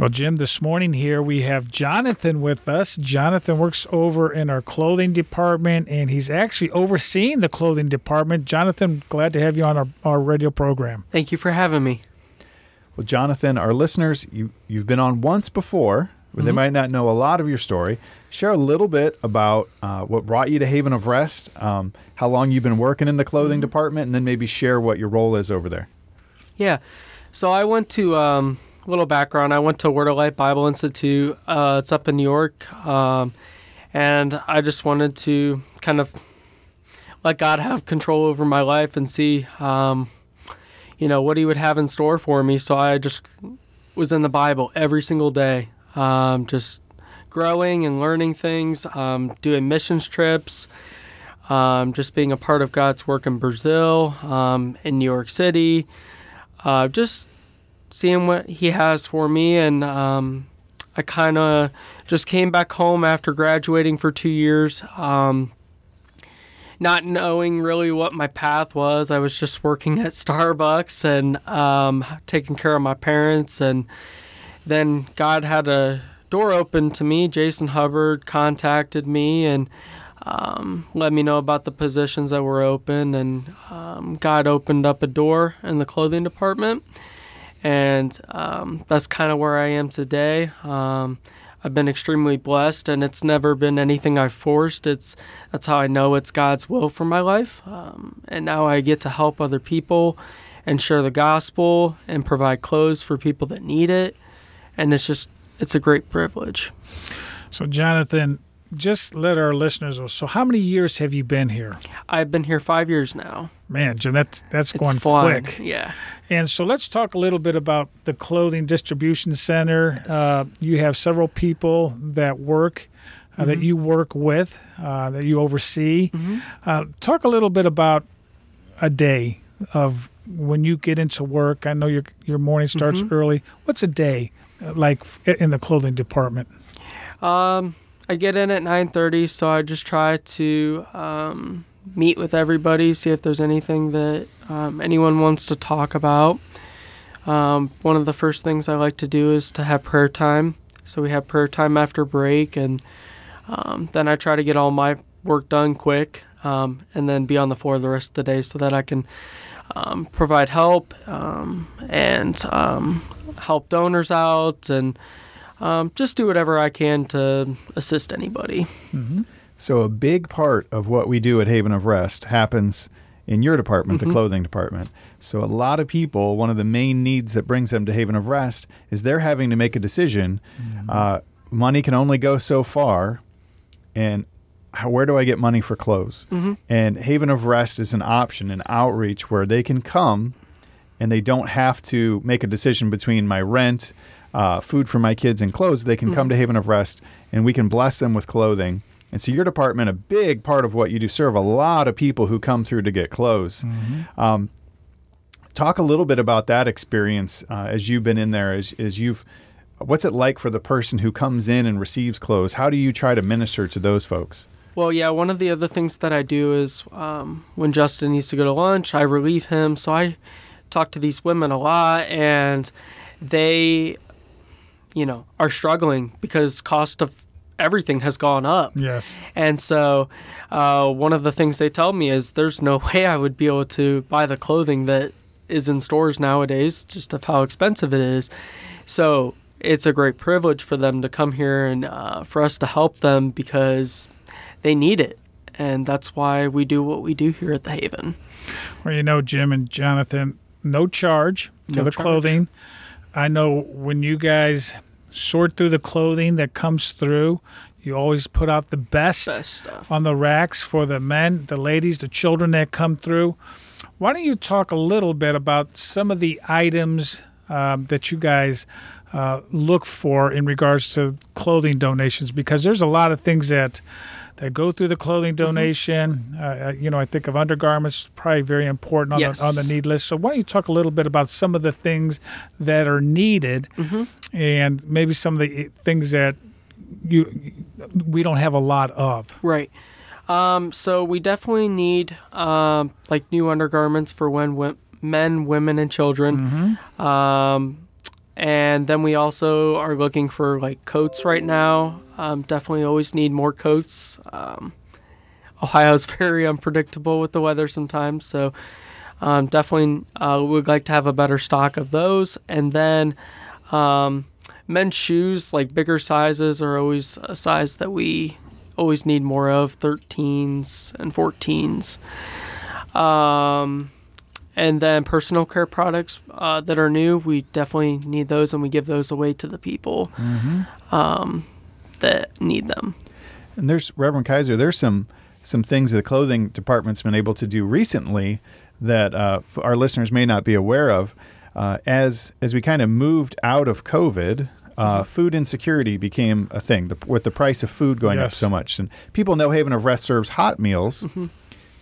Well, Jim, this morning here we have Jonathan with us. Jonathan works over in our clothing department and he's actually overseeing the clothing department. Jonathan, glad to have you on our, our radio program. Thank you for having me. Well, Jonathan, our listeners, you, you've been on once before, but they might not know a lot of your story. Share a little bit about uh, what brought you to Haven of Rest, um, how long you've been working in the clothing department, and then maybe share what your role is over there. Yeah. So I went to um, little background. I went to Word of Life Bible Institute. Uh, it's up in New York, um, and I just wanted to kind of let God have control over my life and see, um, you know, what He would have in store for me. So I just was in the Bible every single day, um, just growing and learning things, um, doing missions trips. Um, just being a part of God's work in Brazil, um, in New York City, uh, just seeing what he has for me and um, i kind of just came back home after graduating for two years um, not knowing really what my path was. I was just working at starbucks and um, taking care of my parents and then god had a door open to me. Jason hubbard contacted me and um, let me know about the positions that were open and um, god opened up a door in the clothing department and um, that's kind of where I am today. Um, I've been extremely blessed, and it's never been anything I've forced. It's that's how I know it's God's will for my life, um, and now I get to help other people and share the gospel and provide clothes for people that need it, and it's just it's a great privilege. So, Jonathan, just let our listeners know. So, how many years have you been here? I've been here five years now. Man, Jim, that's that's It's going flying. quick. Yeah. And so let's talk a little bit about the clothing distribution center. Uh, you have several people that work, uh, that you work with, uh, that you oversee. Uh, talk a little bit about a day of when you get into work. I know your your morning starts early. What's a day uh, like in the clothing department? Um, I get in at 9:30, so I just try to um, meet with everybody, see if there's anything that um, anyone wants to talk about. Um, one of the first things I like to do is to have prayer time. So we have prayer time after break, and um, then I try to get all my work done quick, um, and then be on the floor the rest of the day so that I can um, provide help and help donors out and um, just do whatever I can to assist anybody. So, a big part of what we do at Haven of Rest happens in your department, the clothing department. So, a lot of people, one of the main needs that brings them to Haven of Rest is they're having to make a decision. Uh, money can only go so far, and how, where do I get money for clothes? And Haven of Rest is an option, an outreach where they can come and they don't have to make a decision between my rent, uh, food for my kids, and clothes. They can come to Haven of Rest and we can bless them with clothing. And so, your department, a big part of what you do, serve a lot of people who come through to get clothes. Um, talk a little bit about that experience uh, as you've been in there, as, as you've. What's it like for the person who comes in and receives clothes? How do you try to minister to those folks? Well, yeah, one of the other things that I do is um, when Justin needs to go to lunch, I relieve him. So I talk to these women a lot, and they, you know, are struggling because cost of everything has gone up. Yes. And so, uh, one of the things they tell me is there's no way I would be able to buy the clothing that is in stores nowadays, just of how expensive it is. So, it's a great privilege for them to come here and uh, for us to help them because they need it. And that's why we do what we do here at the Haven. Well, you know, Jim and Jonathan, no charge to No the charge. clothing. I know when you guys sort through the clothing that comes through, you always put out the best, Best stuff. on the racks for the men, the ladies, the children that come through. Why don't you talk a little bit about some of the items um, that you guys uh, look for in regards to clothing donations? Because there's a lot of things that that go through the clothing Mm-hmm. donation. Uh, uh, you know, I think of undergarments, probably very important on, Yes. the, on the need list. So why don't you talk a little bit about some of the things that are needed, Mm-hmm. and maybe some of the things that you we don't have a lot of. Right. Um, so we definitely need um, like new undergarments for when wo- men, women, and children. Um, and then we also are looking for like coats right now. Um, definitely always need more coats. Um, Ohio's very unpredictable with the weather sometimes, so um, definitely uh, would like to have a better stock of those. And then um, men's shoes, like bigger sizes, are always a size that we always need more of 13s and 14s. Um, and then personal care products uh, that are new, we definitely need those, and we give those away to the people um, that need them. And there's Reverend Kaiser. There's some some things the clothing department's been able to do recently that uh, our listeners may not be aware of. Uh, as as we kind of moved out of COVID, uh, food insecurity became a thing the, with the price of food going up so much. And people know Haven of Rest serves hot meals,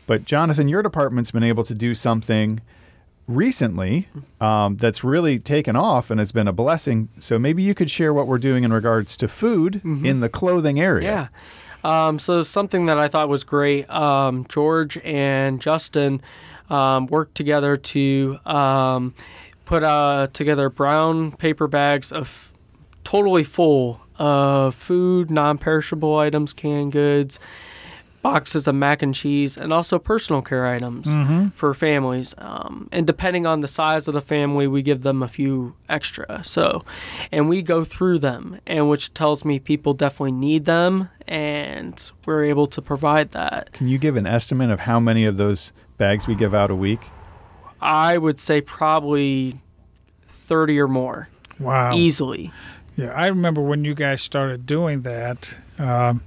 but Jonathan, your department's been able to do something recently um, that's really taken off and has been a blessing. So maybe you could share what we're doing in regards to food in the clothing area. Yeah. Um, so something that I thought was great. Um, George and Justin um, worked together to um, put uh, together brown paper bags of totally full of food, non-perishable items, canned goods, boxes of mac and cheese, and also personal care items for families. Um, and depending on the size of the family, we give them a few extra. So, and we go through them, and which tells me people definitely need them, and we're able to provide that. Can you give an estimate of how many of those bags we give out a week? I would say probably 30 or more Wow. easily. Yeah, I remember when you guys started doing that. Um,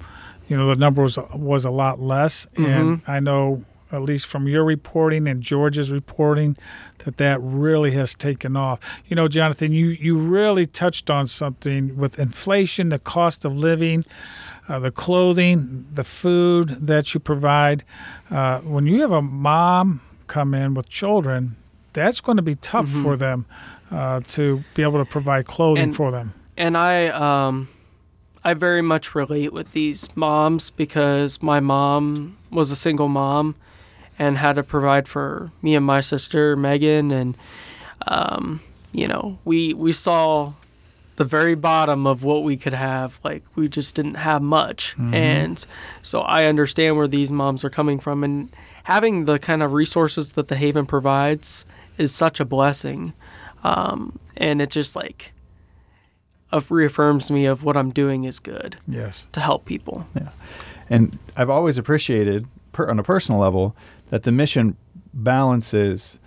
you know, the number was was a lot less, and I know at least from your reporting and George's reporting that that really has taken off. You know, Jonathan, you you really touched on something with inflation, the cost of living, uh, the clothing, the food that you provide. Uh, when you have a mom come in with children, that's going to be tough for them uh, to be able to provide clothing And- for them. and I um I very much relate with these moms because my mom was a single mom and had to provide for me and my sister Megan and um you know we we saw the very bottom of what we could have like we just didn't have much. And so I understand where these moms are coming from and having the kind of resources that the Haven provides is such a blessing. Um and it just like of reaffirms me of what I'm doing is good Yes. to help people. Yeah. And I've always appreciated, per, on a personal level, that the mission balances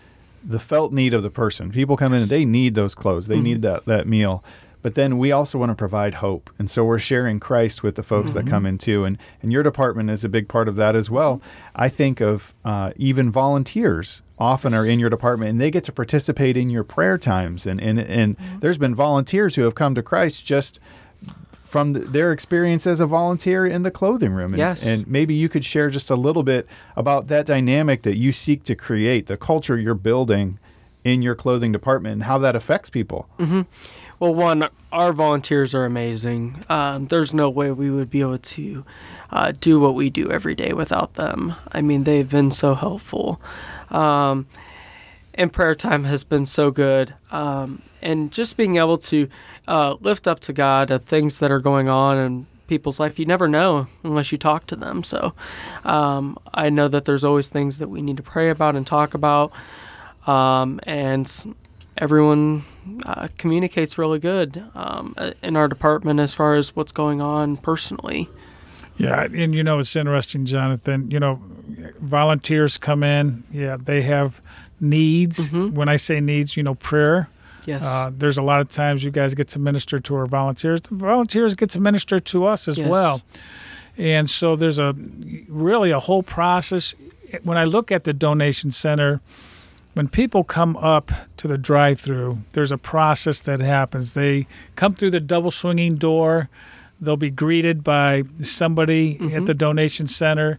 the felt need of the person. People come in and they need those clothes, they need that, that meal. But then we also want to provide hope. And so we're sharing Christ with the folks that come in too. And, and your department is a big part of that as well. I think of uh, even volunteers often are in your department and they get to participate in your prayer times. And, and, and there's been volunteers who have come to Christ just from the, their experience as a volunteer in the clothing room. And, Yes. and maybe you could share just a little bit about that dynamic that you seek to create, the culture you're building in your clothing department, and how that affects people. Well, one, our volunteers are amazing. Um, there's no way we would be able to uh, do what we do every day without them. I mean, they've been so helpful. Um, and prayer time has been so good. Um, and just being able to uh, lift up to God things that are going on in people's life, you never know unless you talk to them. So um, I know that there's always things that we need to pray about and talk about. Um, and everyone uh, communicates really good um, in our department as far as what's going on personally. Yeah, and you know it's interesting, Jonathan. You know, volunteers come in. Yeah, they have needs. When I say needs, you know, prayer. Yes. Uh, there's a lot of times you guys get to minister to our volunteers. The volunteers get to minister to us as Yes. well. And so there's a really a whole process. When I look at the donation center, when people come up to the drive-through, there's a process that happens. They come through the double swinging door. They'll be greeted by somebody at the donation center,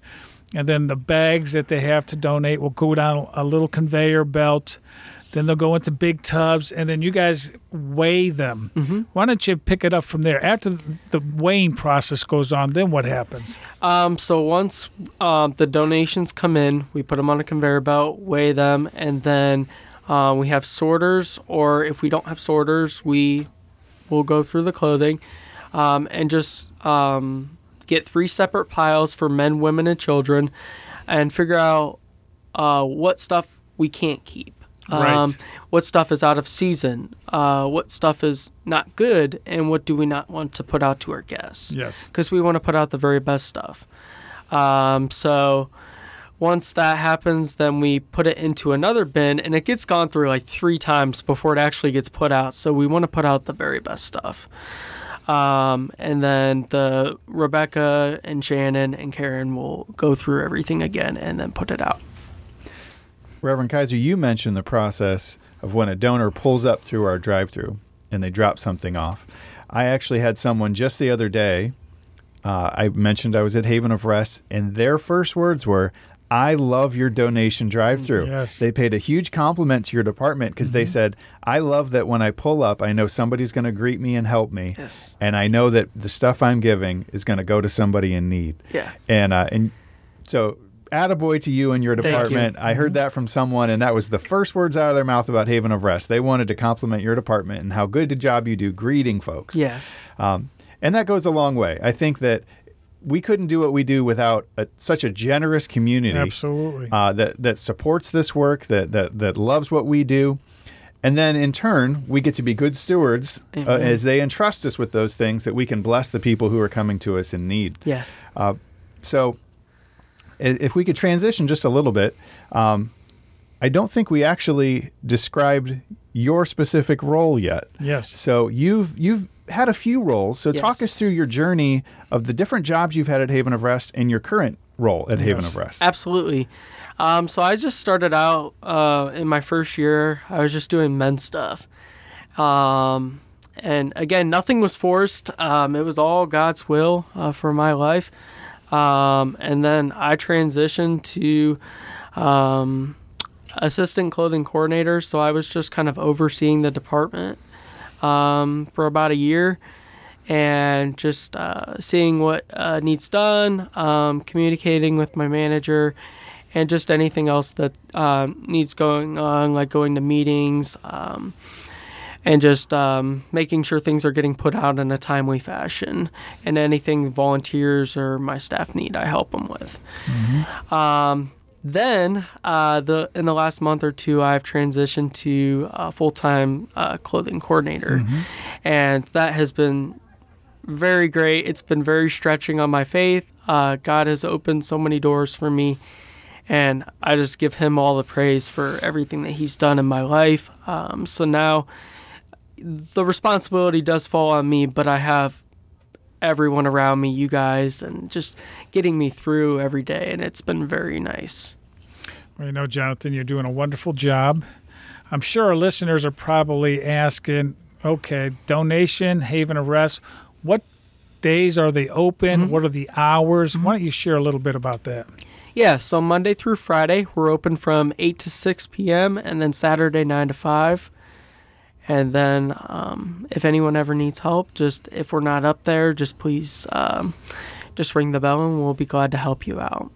and then the bags that they have to donate will go down a little conveyor belt. Then they'll go into big tubs, and then you guys weigh them. Why don't you pick it up from there? After the weighing process goes on, then what happens? Um, so once um, the donations come in, we put them on a conveyor belt, weigh them, and then Uh, we have sorters, or if we don't have sorters, we will go through the clothing um, and just um, get three separate piles for men, women, and children, and figure out uh, what stuff we can't keep. Um, Right. what stuff is out of season? Uh, what stuff is not good? And what do we not want to put out to our guests? Yes. because we want to put out the very best stuff. Um, so once that happens, then we put it into another bin, and it gets gone through like three times before it actually gets put out. So we want to put out the very best stuff. Um, and then the Rebecca and Shannon and Karen will go through everything again and then put it out. Reverend Kaiser, you mentioned the process of when a donor pulls up through our drive through and they drop something off. I actually had someone just the other day. Uh, I mentioned I was at Haven of Rest, and their first words were, I love your donation drive through. Yes. They paid a huge compliment to your department because they said, I love that when I pull up, I know somebody's going to greet me and help me. Yes. And I know that the stuff I'm giving is going to go to somebody in need. Yeah. And uh, and so attaboy to you and your Thank you. department. I heard that from someone and that was the first words out of their mouth about Haven of Rest. They wanted to compliment your department and how good a job you do greeting folks. Yeah. Um, and that goes a long way. I think that we couldn't do what we do without a, such a generous community Absolutely. uh, that that supports this work, that that that loves what we do, and then in turn we get to be good stewards uh, as they entrust us with those things that we can bless the people who are coming to us in need. Yeah. So, if we could transition just a little bit, um, I don't think we actually described your specific role yet. yes. So you've you've had a few roles. So talk us through your journey of the different jobs you've had at Haven of Rest and your current role at Haven of Rest. Absolutely. Um, so I just started out uh, in my first year. I was just doing men's stuff. Um, and again, nothing was forced. Um, it was all God's will uh, for my life. Um, and then I transitioned to um, assistant clothing coordinator. So I was just kind of overseeing the department um, for about a year and just uh, seeing what uh, needs done, um, communicating with my manager, and just anything else that um, needs going on, like going to meetings, um, and just um, making sure things are getting put out in a timely fashion. And anything volunteers or my staff need, I help them with. Um, then, uh, the in the last month or two, I've transitioned to a full time uh, clothing coordinator, and that has been very great. It's been very stretching on my faith. Uh, God has opened so many doors for me, and I just give Him all the praise for everything that He's done in my life. Um, so now, the responsibility does fall on me, but I have everyone around me, you guys, and just getting me through every day, and it's been very nice. Well, you know, Jonathan, you're doing a wonderful job. I'm sure our listeners are probably asking, okay, donation, Haven of Rest, what days are they open? Mm-hmm. What are the hours? Mm-hmm. Why don't you share a little bit about that? Yeah, so Monday through Friday, we're open from 8 to 6 p.m., and then Saturday, 9 to 5. And then um, if anyone ever needs help, just if we're not up there, just please um, just ring the bell and we'll be glad to help you out.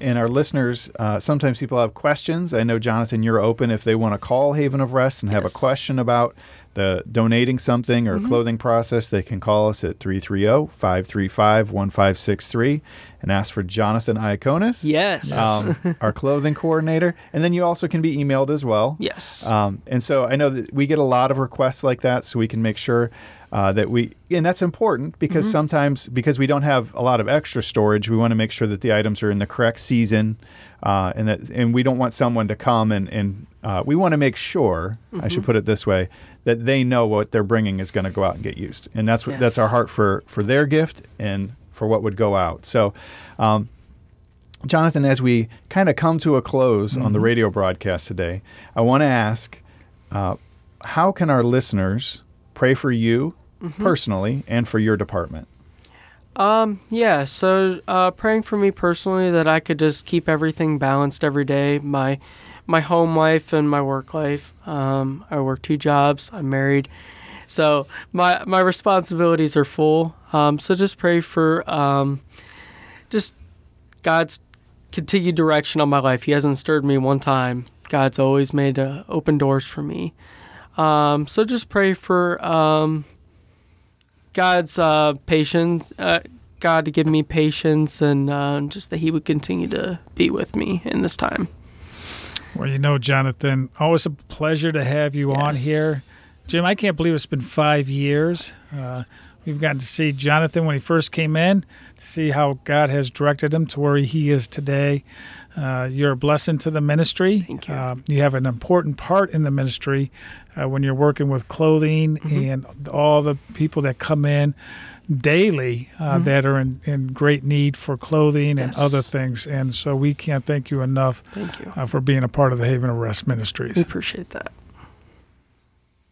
and our listeners, uh, sometimes people have questions. I know, Jonathan, you're open if they want to call Haven of Rest and have Yes. a question about the donating something or clothing process, they can call us at 330 535 1563 and ask for Jonathan Iaconis, Yes. um, our clothing coordinator. And then you also can be emailed as well. yes. Um, and so I know that we get a lot of requests like that, so we can make sure uh, that we, and that's important because sometimes because we don't have a lot of extra storage, we want to make sure that the items are in the correct season, uh, and that and we don't want someone to come and and uh, we want to make sure I should put it this way that they know what they're bringing is going to go out and get used, and that's what that's our heart for for their gift and for what would go out. So. Um, Jonathan, as we kind of come to a close on the radio broadcast today, I want to ask uh, how can our listeners pray for you personally and for your department? Um, yeah, so uh, praying for me personally that I could just keep everything balanced every day. My my home life and my work life. Um, I work two jobs. I'm married, so my my responsibilities are full. Um, so just pray for um, just God's continued direction on my life. He hasn't stirred me one time God's always made uh, open doors for me. Um, so just pray for um, God's uh, patience, uh, God to give me patience, and uh, just that He would continue to be with me in this time. Well, you know, Jonathan, always a pleasure to have you on here. Jim, I can't believe it's been five years. Uh, we've gotten to see Jonathan when he first came in, to see how God has directed him to where he is today. Uh, you're a blessing to the ministry. Thank you. Uh, you have an important part in the ministry uh, when you're working with clothing Mm-hmm. and all the people that come in daily uh, that are in, in great need for clothing and Mm-hmm. Yes. other things. And so we can't thank you enough Thank you. uh, for being a part of the Haven of Rest Ministries. We appreciate that.